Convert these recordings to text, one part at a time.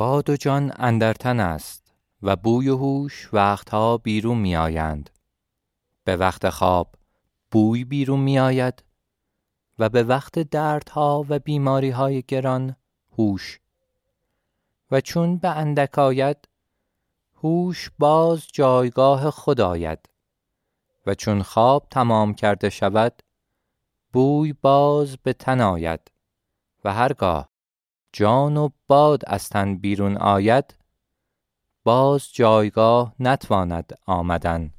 باد و جان اندرتن است و بوی و هوش وقتها بیرون می آیند. به وقت خواب بوی بیرون می آید و به وقت دردها و بیماری های گران هوش و چون به اندک آید هوش باز جایگاه خود آید و چون خواب تمام کرده شود بوی باز به تن آید و هرگاه جان و باد از تن بیرون آید باز جایگاه نتواند آمدن.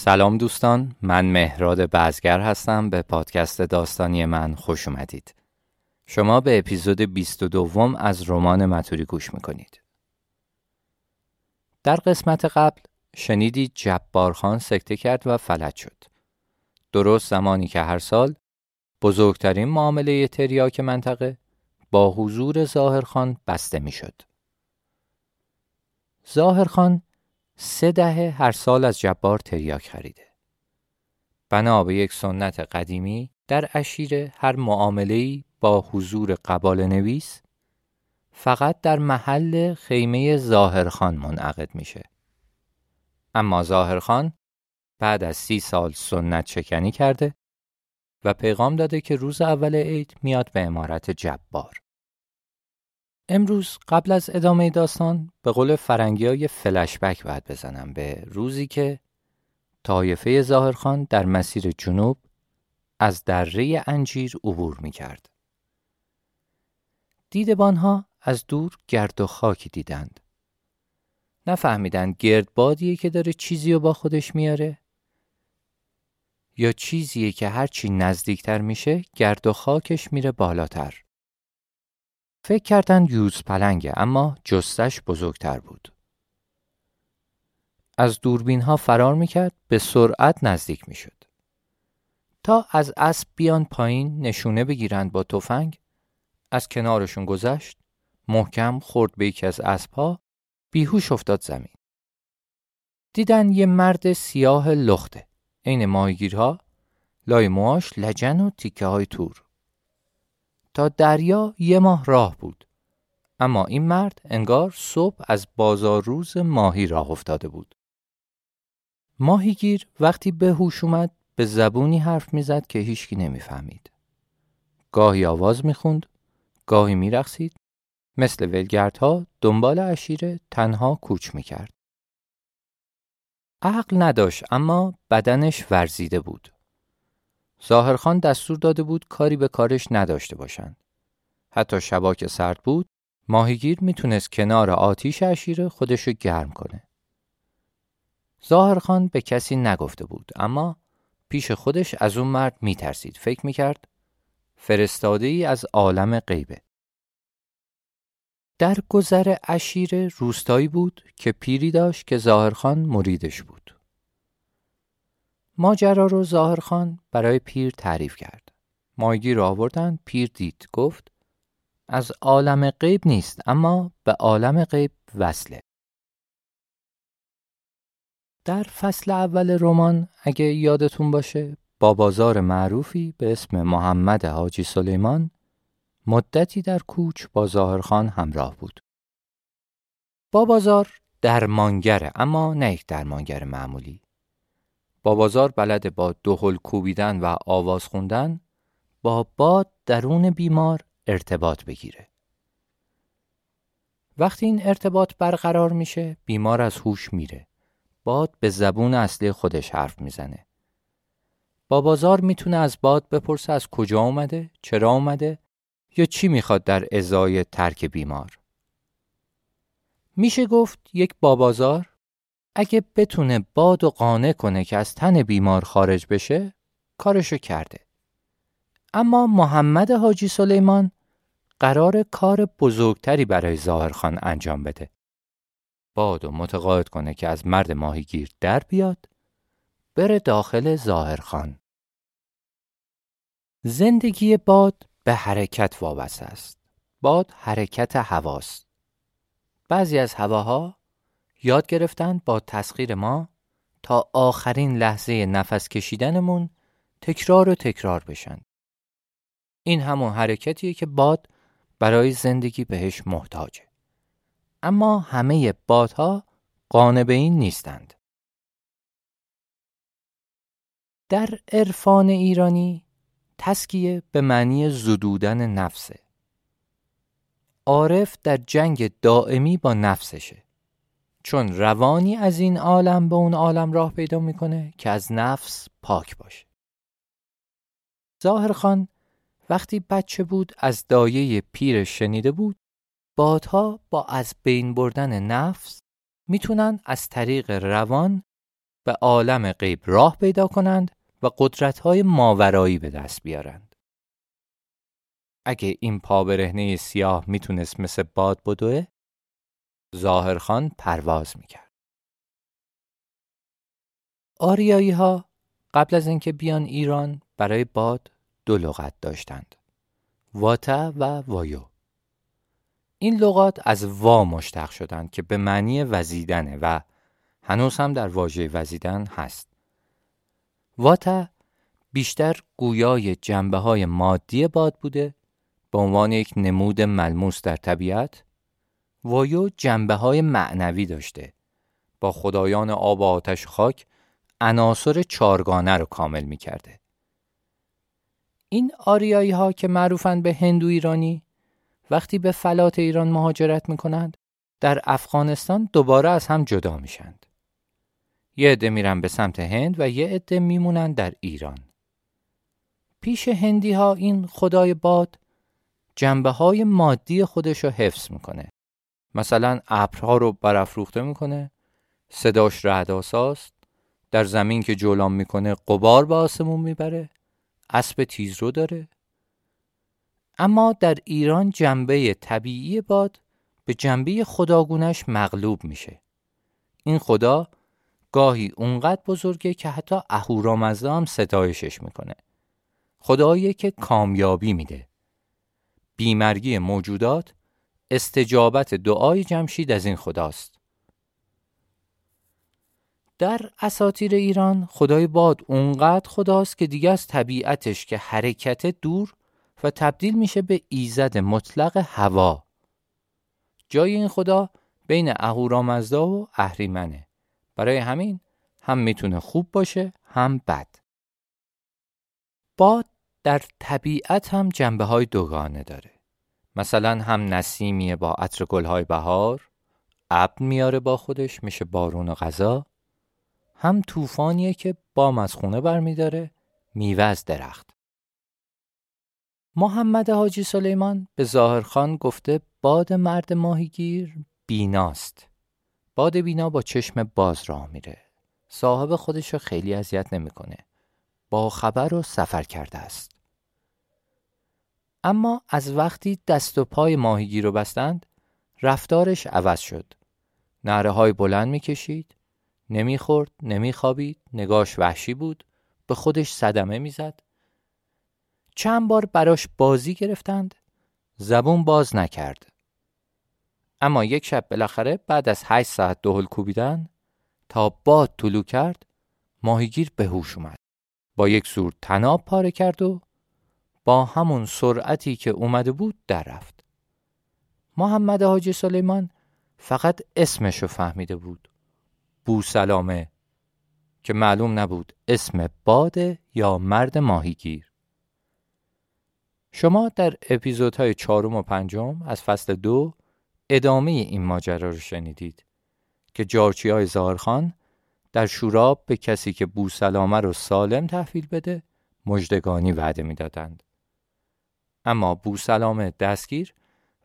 سلام دوستان من مهراد بزگر هستم. به پادکست داستانی من خوش اومدید. شما به اپیزود 22 از رمان متوری گوش می‌کنید. در قسمت قبل شنیدید جبارخان سکته کرد و فلج شد. درست زمانی که هر سال بزرگترین معامله تریاک منطقه با حضور ظاهرخان بسته می‌شد. ظاهرخان سه دهه هر سال از جبار تریاک خریده. بنا به یک سنت قدیمی در اشیره هر معامله‌ای با حضور قبال نویس فقط در محل خیمه ظاهرخان منعقد میشه. اما ظاهرخان بعد از سی سال سنت شکنی کرده و پیغام داده که روز اول عید میاد به امارت جبار. امروز قبل از ادامه داستان به قول فرنگی های فلشبک باید بزنم به روزی که طایفه ظاهرخان در مسیر جنوب از دره انجیر عبور می کرد. دیدبانها از دور گرد و خاکی دیدند. نفهمیدند گردبادیه که داره چیزی رو با خودش میاره یا چیزیه که هرچی نزدیکتر میشه گرد و خاکش میره بالاتر. فکر کردن یوز پلنگه اما جستش بزرگتر بود. از دوربین ها فرار می‌کرد به سرعت نزدیک می‌شد. تا از اسب بیان پایین نشونه بگیرند با تفنگ از کنارشون گذشت محکم خورد به یکی از اسبها بیهوش افتاد زمین. دیدن یه مرد سیاه لخته عین ماهیگیرها لای موهاش لجن و تیکه های تور تا دریا یه ماه راه بود. اما این مرد انگار صبح از بازار روز ماهی راه افتاده بود. ماهیگیر وقتی به هوش اومد به زبونی حرف می‌زد که هیچکی نمی‌فهمید. گاهی آواز می‌خوند گاهی میرقصید. مثل ولگردها دنبال اشیره تنها کوچ می‌کرد. عقل نداشت اما بدنش ورزیده بود. ظاهرخان دستور داده بود کاری به کارش نداشته باشند. حتی شبا که سرد بود ماهیگیر می‌تونست کنار آتیش اشیره خودشو گرم کنه. ظاهرخان به کسی نگفته بود اما پیش خودش از اون مرد میترسید. فکر می‌کرد فرستاده ای از عالم غیبه. در گذر اشیره روستایی بود که پیری داشت که ظاهرخان مریدش بود. ماجرا رو ظاهرخان برای پیر تعریف کرد. ماهیگیر را آوردن پیر دید گفت از عالم غیب نیست اما به عالم غیب وصله. در فصل اول رمان اگه یادتون باشه با بازار معروفی به اسم محمد حاجی سلیمان مدتی در کوچ با ظاهرخان همراه بود. با بازار درمانگره اما نه یک درمانگر معمولی. با بازار بلد با دهل کوبیدن و آواز خوندن با باد درون بیمار ارتباط بگیره. وقتی این ارتباط برقرار میشه بیمار از هوش میره. باد به زبون اصلی خودش حرف می‌زنه. با بازار می‌تونه از باد بپرسه از کجا اومده، چرا اومده یا چی می‌خواد در ازای ترک بیمار. میشه گفت یک بابازار اگه بتونه باد و قانع کنه که از تن بیمار خارج بشه کارشو کرده. اما محمد حاجی سلیمان قرار کار بزرگتری برای ظاهرخان انجام بده. باد و متقاعد کنه که از مرد ماهیگیر در بیاد بره داخل ظاهرخان. زندگی باد به حرکت وابسته است. باد حرکت هواست. بعضی از هواها یاد گرفتن با تسخیر ما تا آخرین لحظه نفس کشیدنمون تکرار و تکرار بشن. این همون حرکتیه که باد برای زندگی بهش محتاجه. اما همه بادها قانع به این نیستند. در عرفان ایرانی تسکیه به معنی زدودن نفسه. عارف در جنگ دائمی با نفسشه. چون روانی از این عالم به اون عالم راه پیدا می‌کنه که از نفس پاک باشه. ظاهرخان وقتی بچه بود از دایه پیرش شنیده بود بادها با از بین بردن نفس می‌تونن از طریق روان به عالم غیب راه پیدا کنند و قدرتهای ماورایی به دست بیارند. اگه این پابرهنه سیاه می‌تونست مثل باد بدوه ظاهرخان پرواز می‌کرد. آریایی ها قبل از اینکه بیان ایران برای باد دو لغت داشتند. واتا و وایو. این لغات از وا مشتق شدند که به معنی وزیدنه و هنوز هم در واژه وزیدن هست. واتا بیشتر گویای جنبه های مادی باد بوده به عنوان یک نمود ملموس در طبیعت وایو جنبه های معنوی داشته با خدایان آب و آتش خاک عناصر چارگانه رو کامل می کرده. این آریایی ها که معروفن به هندو ایرانی وقتی به فلات ایران مهاجرت می کنند در افغانستان دوباره از هم جدا میشند. یه عده میرن به سمت هند و یه عده میمونن در ایران. پیش هندی ها این خدای باد جنبه های مادی خودش رو حفظ می‌کنه. مثلا ابرها رو برافروخته می‌کنه صداش رعدآساست در زمین که جولان می‌کنه قبار به آسمون می‌بره اسب تیز رو داره. اما در ایران جنبه طبیعی باد به جنبه خداگونش مغلوب میشه. این خدا گاهی اونقدر بزرگه که حتی اهورامزدا هم ستایشش می‌کنه. خدایی که کامیابی میده. بیمرگی موجودات استجابت دعای جمشید از این خداست. در اساتیر ایران خدای باد اونقدر خداست که دیگه از طبیعتش که حرکت دور و تبدیل میشه به ایزد مطلق هوا. جای این خدا بین اهورامزدا و اهریمنه. برای همین هم می‌تونه خوب باشه هم بد. باد در طبیعت هم جنبه های دوگانه داره. مثلا هم نسیمیه با عطر گلهای بهار ابر میاره با خودش میشه بارون و غذا. هم طوفانیه که بام از خونه برمیداره میوه از درخت. محمد حاجی سلیمان به ظاهرخان گفته باد مرد ماهیگیر بیناست. باد بینا با چشم باز راه میره. صاحب خودش رو خیلی اذیت نمی‌کنه. با خبر و سفر کرده است. اما از وقتی دست و پای ماهیگیر رو بستند رفتارش عوض شد. نره های بلند می‌کشید نمی‌خورد نمیخوابید نگاش وحشی بود به خودش صدمه می‌زد. چند بار براش بازی گرفتند زبون باز نکرد. اما یک شب بالاخره بعد از هشت ساعت دهل کوبیدن تا باد طلو کرد ماهیگیر به هوش اومد. با یک سور تناب پاره کرد و با همون سرعتی که اومده بود در رفت. محمد حاجی سلیمان فقط اسمشو فهمیده بود. بو سلامه که معلوم نبود اسم باده یا مرد ماهیگیر. شما در اپیزودهای چهارم و پنجم از فصل دو ادامه این ماجرا رو شنیدید که جارچی های زارخان در شوراب به کسی که بو سلامه رو سالم تحویل بده مجدگانی وعده می‌دادند. اما بوسلام دستگیر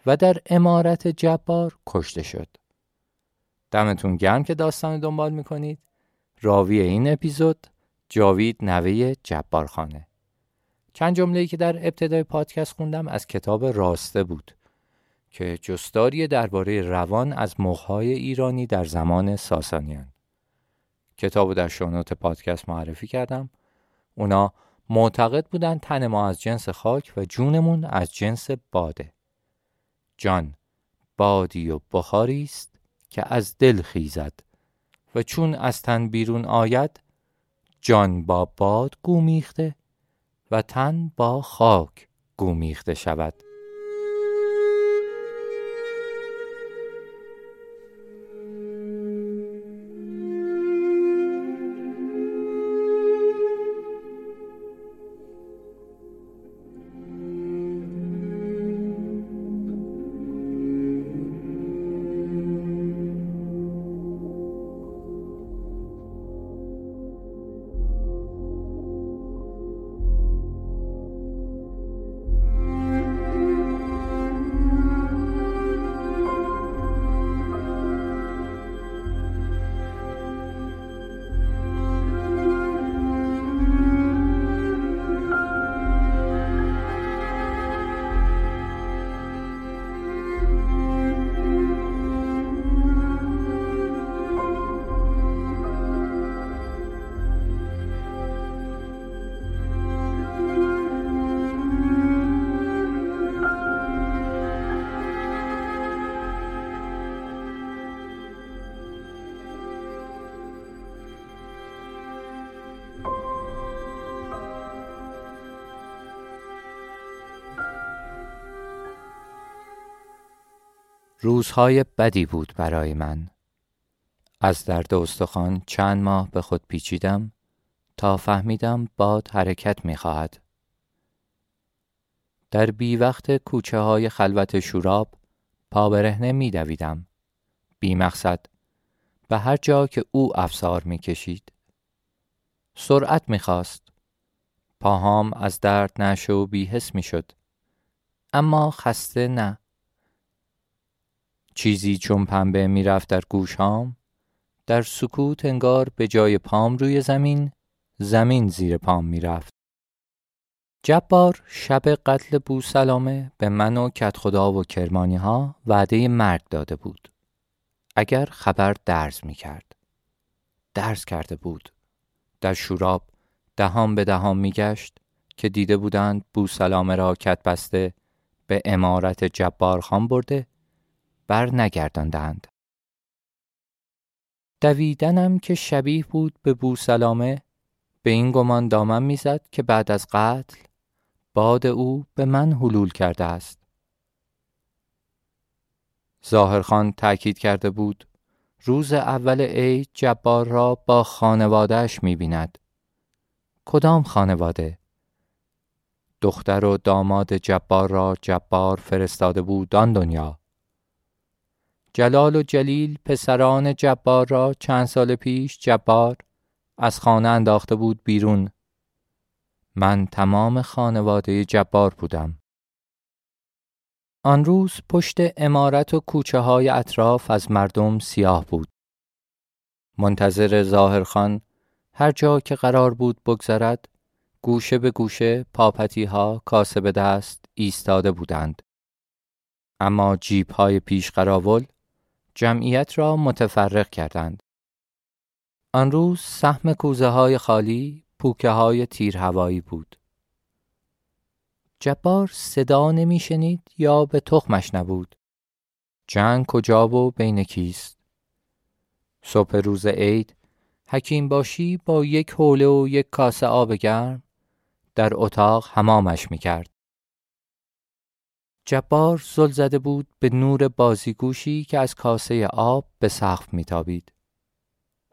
و در امارت جبار کشته شد. دمتون گرم که داستان دنبال می‌کنید. راوی این اپیزود جاوید نوه جبارخانه. چند جمله که در ابتدای پادکست خوندم از کتاب راسته بود که جستاری درباره روان از مخهای ایرانی در زمان ساسانیان کتاب در شونوت پادکست معرفی کردم اونا معتقد بودن تن ما از جنس خاک و جونمون از جنس باده. جان بادی و بخاری است که از دل خیزد و چون از تن بیرون آید جان با باد گومیخته و تن با خاک گومیخته شود. روزهای بدی بود برای من از درد استخوان چند ماه به خود پیچیدم تا فهمیدم باد حرکت می خواهد. در بی وقت کوچه های خلوت شوراب پا برهنه می دویدم. بی مقصد به هر جا که او افسار می کشید. سرعت می خواست. پاهام از درد نشو و بیحس می شد. اما خسته نه. چیزی چون پنبه می‌رفت در گوشام در سکوت انگار به جای پام روی زمین زمین زیر پام می‌رفت. جبار شب قتل بو سلامه به من و کت خدا و کرمانی ها وعده مرگ داده بود. اگر خبر درز می کرد درز کرده بود. در شوراب دهان به دهان می گشت که دیده بودند بو سلامه را کت بسته به امارت جبار خان برده بر نگرداندند. دویدنم که شبیه بود به بوسلامه به این گمان دامن می‌زد که بعد از قتل باد او به من حلول کرده است. ظاهرخان تأکید کرده بود روز اول عید جبار را با خانوادهش می بیند. کدام خانواده؟ دختر و داماد جبار را جبار فرستاده بود آن دنیا. جلال و جلیل پسران جبار را چند سال پیش جبار از خانه انداخته بود بیرون. من تمام خانواده جبار بودم. آن روز پشت امارت و کوچه های اطراف از مردم سیاه بود. منتظر ظاهرخان هر جا که قرار بود بگذرد گوشه به گوشه پاپتی ها کاسه به دست ایستاده بودند. اما جیب های پیش قراول جمعیت را متفرق کردند. آن روز سهم کوزه های خالی پوکه های تیر هوایی بود. جبار صدا نمی شنید یا به تخمش نبود. جنگ کجا و بین کیست؟ صبح روز عید حکیم باشی با یک حوله و یک کاسه آب گرم در اتاق حمامش می کرد. جبار زل زده بود به نور بازیگوشی که از کاسه آب به سقف میتابید.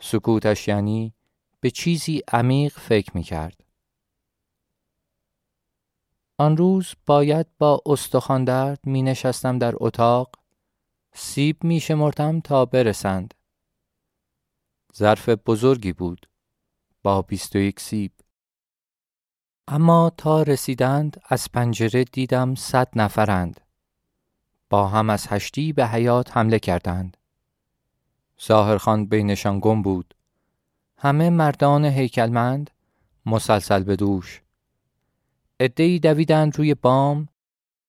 سکوتش یعنی به چیزی عمیق فکر می کرد. آن روز باید با استخوان درد می نشستم در اتاق سیب می شمرتم تا برسند. ظرف بزرگی بود با بیست و یک سیب. اما تا رسیدند از پنجره دیدم صد نفرند. با هم از هشتی به حیات حمله کردند. ظاهرخان بینشان گم بود. همه مردان هیکلمند مسلسل به دوش. ادهی دویدند روی بام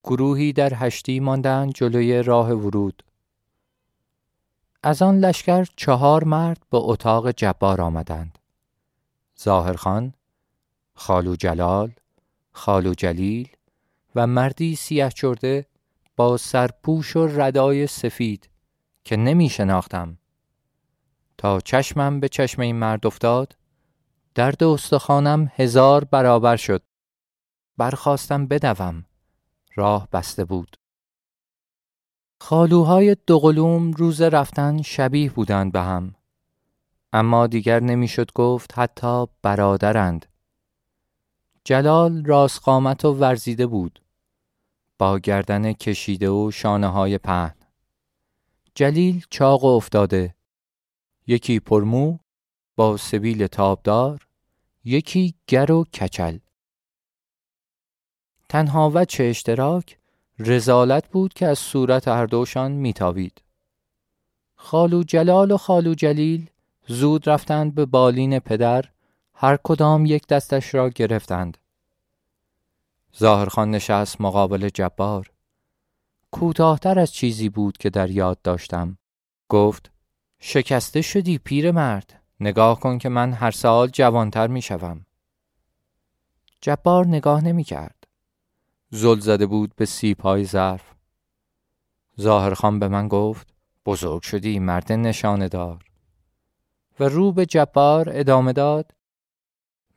گروهی در هشتی ماندند جلوی راه ورود از آن لشکر چهار مرد به اتاق جبار آمدند ظاهرخان خالو جلال خالو جلیل و مردی سیه چرده با سرپوش و ردای سفید که نمی شناختم. تا چشمم به چشم این مرد افتاد درد استخوانم هزار برابر شد. برخواستم بدوم. راه بسته بود. خالوهای دوقلوم روز رفتن شبیه بودند به هم. اما دیگر نمی‌شد گفت حتی برادرند. جلال راست قامت و ورزیده بود. با گردن کشیده و شانه های پهن. جلیل چاق و افتاده. یکی پرمو با سبیل تابدار یکی گر و کچل. تنها وجه اشتراک رزالت بود که از صورت هر دوشان میتابید. خالو جلال و خالو جلیل زود رفتند به بالین پدر هر کدام یک دستش را گرفتند ظاهرخان نشست مقابل جبار کوتاهتر از چیزی بود که در یاد داشتم گفت شکسته شدی پیر مرد نگاه کن که من هر سال جوانتر می شوم. جبار نگاه نمی کرد. زل زده بود به سیب های ظرف. ظاهرخان به من گفت بزرگ شدی مرد نشانه دار. و رو به جبار ادامه داد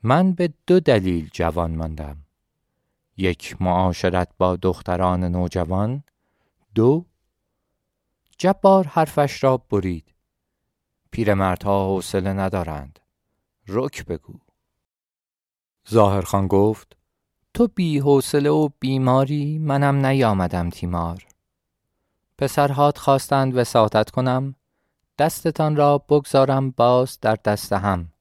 من به دو دلیل جوان ماندم. یک معاشرت با دختران نوجوان. دو جبار حرفش را برید. پیرمردها حوصله ندارند. رک بگو. ظاهرخان گفت تو بی حوصله و بیماری منم نیامدم تیمار. پسرهات خواستند وساطت کنم. دستتان را بگذارم باز در دست هم.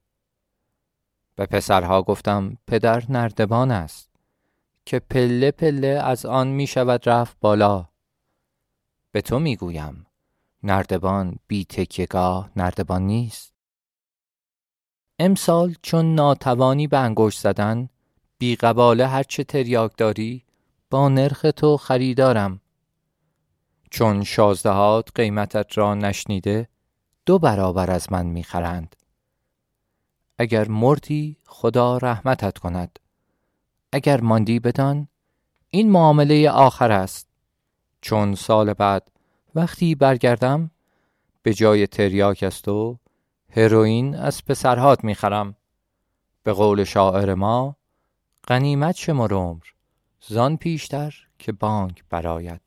به پسرها گفتم پدر نردبان است که پله پله از آن می شود رفت بالا. به تو می گویم نردبان بی تکیگاه نردبان نیست. امسال چون ناتوانی به انگشت زدن بی قباله هرچه تریاک داری با نرخ تو خریدارم. چون شازدهات قیمتت را نشنیده دو برابر از من می‌خرند اگر مردی خدا رحمتت کند. اگر ماندی بدان این معامله آخر است. چون سال بعد وقتی برگردم به جای تریاک از تو هروئین از پسرهات می‌خرم. به قول شاعر ما غنیمت شمر عمر زان پیشتر که بانک براید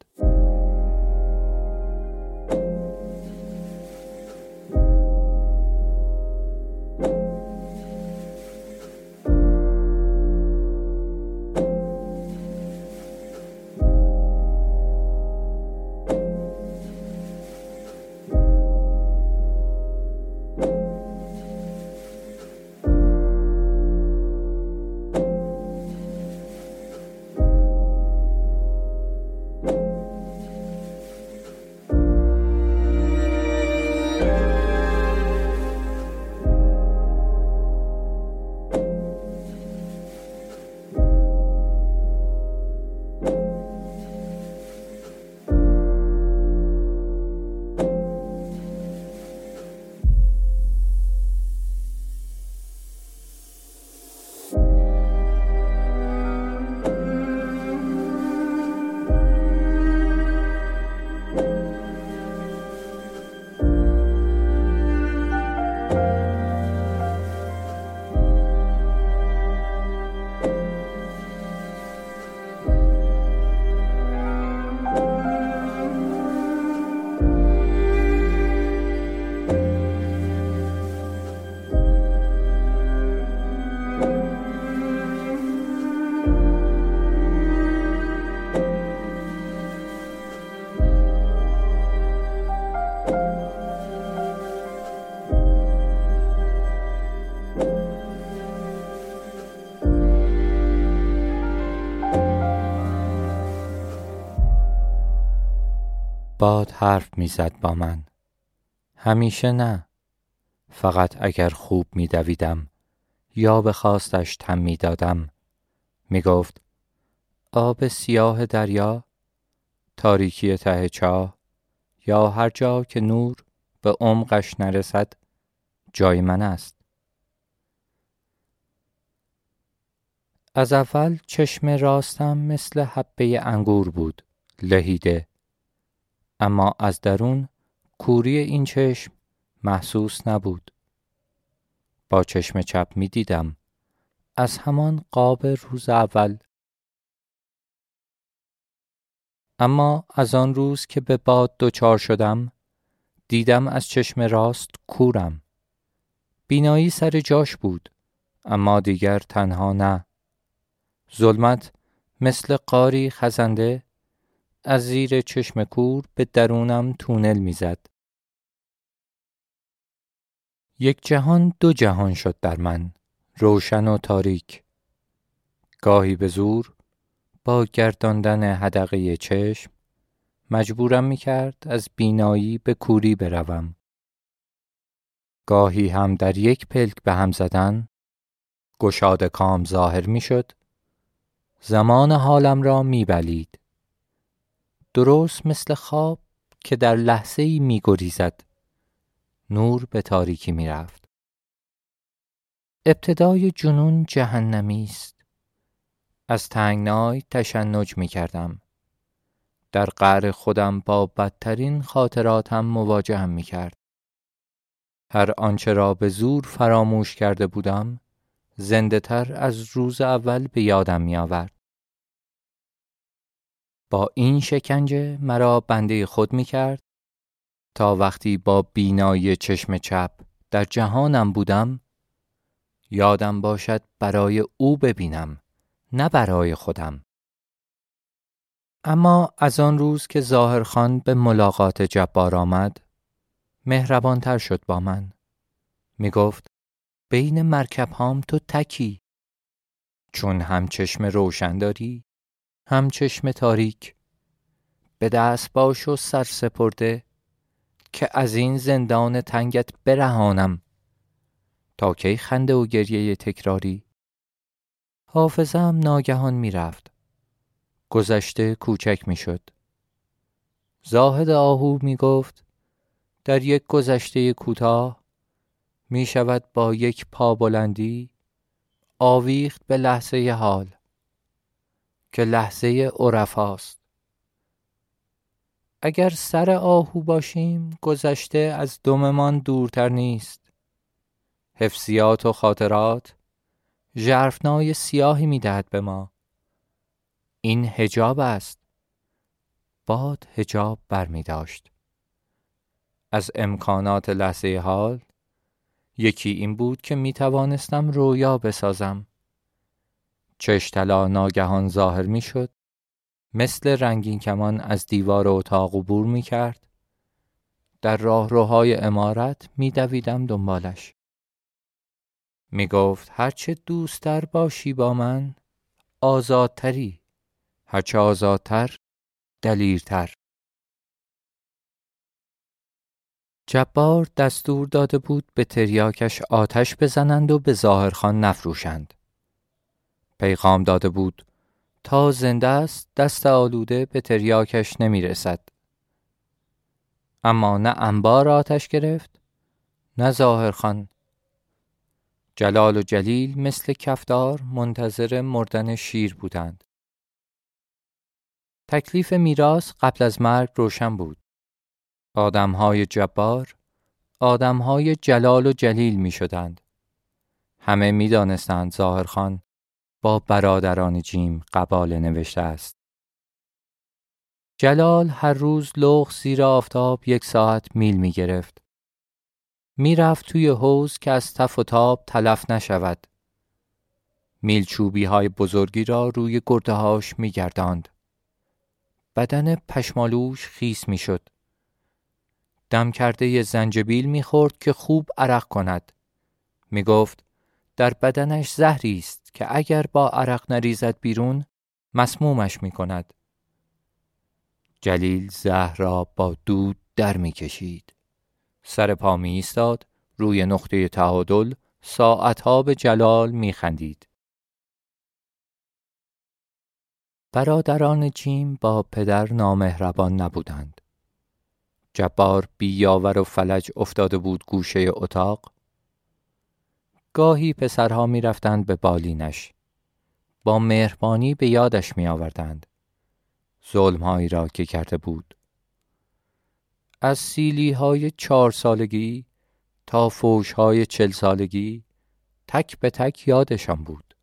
باد حرف می‌زد با من. همیشه نه. فقط اگر خوب میدویدم یا به خواستش تم می‌دادم. می‌گفت آب سیاه دریا تاریکی ته چاه یا هر جا که نور به عمقش نرسد جای من است. از اول چشم راستم مثل حبه انگور بود لهیده. اما از درون کوری این چشم محسوس نبود. با چشم چپ می دیدم. از همان قاب روز اول. اما از آن روز که به باد دچار شدم دیدم از چشم راست کورم. بینایی سر جاش بود اما دیگر تنها نه. ظلمت مثل قاری خزنده از زیر چشم کور به درونم تونل می‌زد یک جهان دو جهان شد در من روشن و تاریک گاهی به زور با گرداندن هدقه چشم مجبورم می کرد از بینایی به کوری بروم. گاهی هم در یک پلک به هم زدن گشاد کام ظاهر می شد زمان حالم را می بلید. درست مثل خواب که در لحظه ای می گریزد. نور به تاریکی می رفت. ابتدای جنون جهنمی است. از تنگنای تشنج می کردم. در قعر خودم با بدترین خاطراتم مواجهم می کرد. هر آنچه را به زور فراموش کرده بودم زنده تر از روز اول به یادم می آورد. با این شکنجه مرا بنده خود می کرد تا وقتی با بینایی چشم چپ در جهانم بودم یادم باشد برای او ببینم نه برای خودم. اما از آن روز که ظاهرخان به ملاقات جبار آمد مهربانتر شد با من. می گفت بین مرکب هام تو تکی. چون هم چشم روشن داری هم چشم تاریک. به دست باش و سر سپرده که از این زندان تنگت برهانم. تا کی خنده و گریه تکراری. حافظم ناگهان می‌رفت. گذشته کوچک می‌شد. زاهد آهو می گفت در یک گذشته کوتاه می شود با یک پا بلندی آویخت به لحظه حال. که لحظه عرفاست. اگر سر آهو باشیم گذشته از دممان دورتر نیست. حفظیات و خاطرات ژرفنای سیاهی می‌دهد به ما. این هجاب است. باد هجاب بر می داشت. از امکانات لحظه حال یکی این بود که می توانستم رویا بسازم. چشتلا ناگهان ظاهر می شد مثل رنگین کمان از دیوار اتاق عبور می کرد در راهروهای امارت می دویدم دنبالش. می گفت هرچه دوستتر باشی با من آزادتری. هرچه آزادتر دلیرتر. جبار دستور داده بود به تریاکش آتش بزنند و به ظاهرخان نفروشند. پیغام داده بود تا زنده است دست آلوده به تریاکش نمی رسد. اما نه انبار آتش گرفت نه ظاهرخان جلال و جلیل مثل کفدار منتظر مردن شیر بودند. تکلیف میراث قبل از مرگ روشن بود. آدمهای جبار آدمهای جلال و جلیل می شدند. همه می دانستند ظاهرخان با برادران جیم قبال نوشته است. جلال هر روز لغ زیر آفتاب یک ساعت میل می گرفت. می رفت توی حوز که از تف و تاب تلف نشود. میلچوبی های بزرگی را روی گرده هاش می گرداند. بدن پشمالوش خیس می شد. دم کرده زنجبیل می خورد که خوب عرق کند. می گفت در بدنش زهری است که اگر با عرق نریزد بیرون مسمومش می کند. جلیل زهر را با دود در می کشید. سر پا می ایستاد روی نقطه تعادل ساعتها به جلال می خندید. برادران جیم با پدر نامهربان نبودند. جبار بیاور و فلج افتاده بود گوشه اتاق. گاهی پسرها می رفتند به بالینش. با مهربانی به یادش می آوردند. ظلمهایی را که کرده بود. از سیلی های چهار سالگی تا فوش های چل سالگی تک به تک یادشان بود.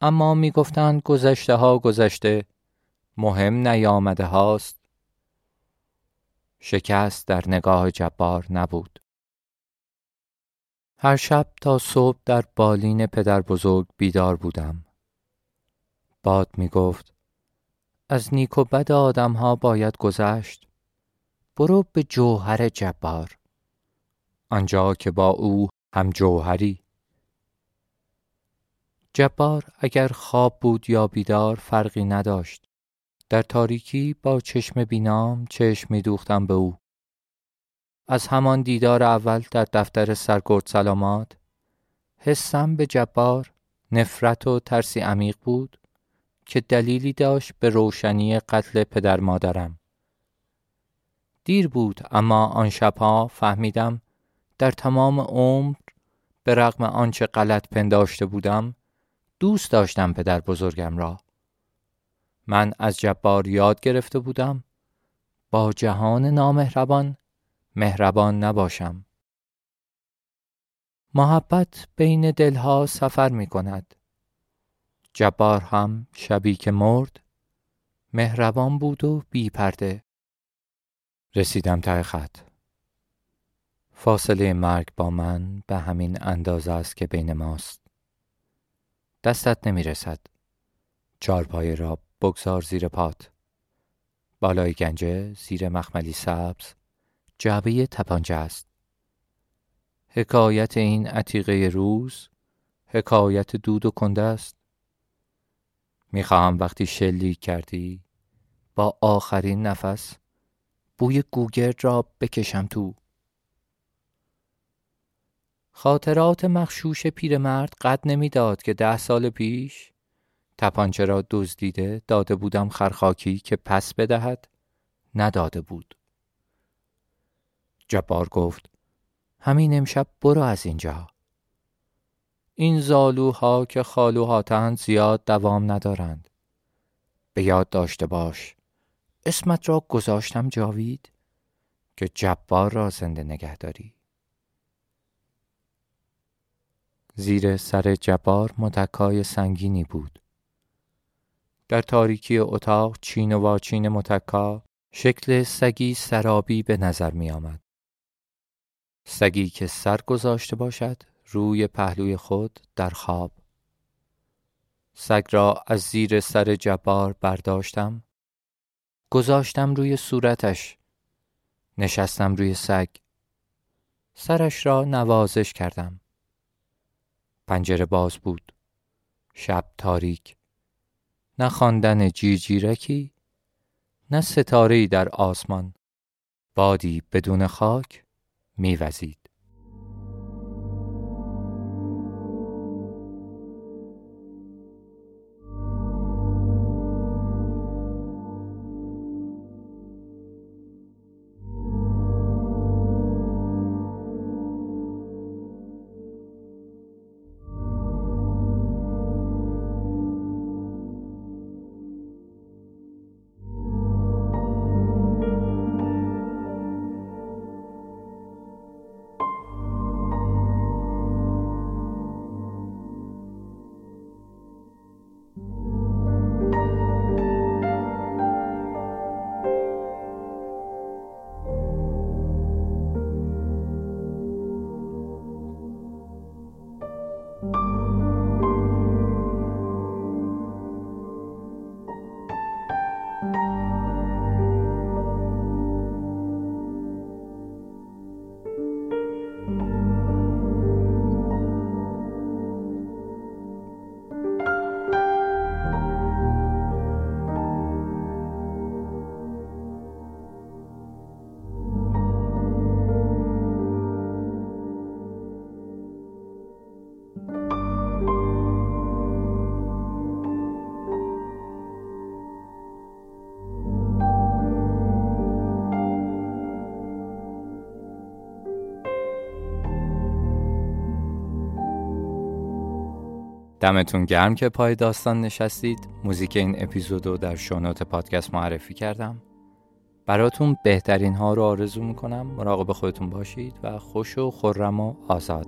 اما می گفتند گذشته ها گذشته مهم نیامده هاست. شکست در نگاه جبار نبود. هر شب تا صبح در بالین پدر بزرگ بیدار بودم. باد می گفت از نیک و بد آدم ها باید گذشت. برو به جوهر جبار. آنجا که با او هم جوهری. جبار اگر خواب بود یا بیدار فرقی نداشت. در تاریکی با چشم بینام چشم می دوختم به او. از همان دیدار اول در دفتر سرگرد سلامات حسم به جبار نفرت و ترسی عمیق بود که دلیلی داشت به روشنی قتل پدر مادرم. دیر بود اما آن شبها فهمیدم در تمام عمر به رغم آنچه غلط پنداشته بودم دوست داشتم پدر بزرگم را. من از جبار یاد گرفته بودم با جهان نامهربان مهربان نباشم. محبت بین دلها سفر می کند. جبار هم شبی که مرد مهربان بود و بی پرده. رسیدم ته خط. فاصله مرگ با من به همین اندازه است که بین ماست. دستت نمی رسد. چارپای را بگذار زیر پات. بالای گنجه زیر مخملی سبز جعبه تپانجه است. حکایت این عتیقه روز حکایت دود و کنده است. می‌خواهم وقتی شلیک کردی با آخرین نفس بوی گوگرد را بکشم تو. خاطرات مخشوش پیرمرد قد نمی‌داد که ده سال پیش تپانچه را دزدیده داده بودم خرخاکی که پس بدهد نداده بود. جبار گفت همین امشب برو از اینجا. این زالوها که خالوهاتند زیاد دوام ندارند. به یاد داشته باش. اسمت را گذاشتم جاوید که جبار را زنده نگه داری. زیر سر جبار متکای سنگینی بود. در تاریکی اتاق چین و واچین متکا شکل سگی سرابی به نظر می آمد. سگی که سر گذاشته باشد روی پهلوی خود در خواب. سگ را از زیر سر جبار برداشتم. گذاشتم روی صورتش. نشستم روی سگ. سرش را نوازش کردم. پنجره باز بود. شب تاریک. نه خواندن جیرجیرکی نه ستاره در آسمان. بادی بدون خاک میوزید. دمتون گرم که پای داستان نشستید. موزیک این اپیزود رو در شونوت پادکست معرفی کردم. براتون بهترین ها رو آرزو می‌کنم. مراقب خودتون باشید و خوش و خورم و آزاد.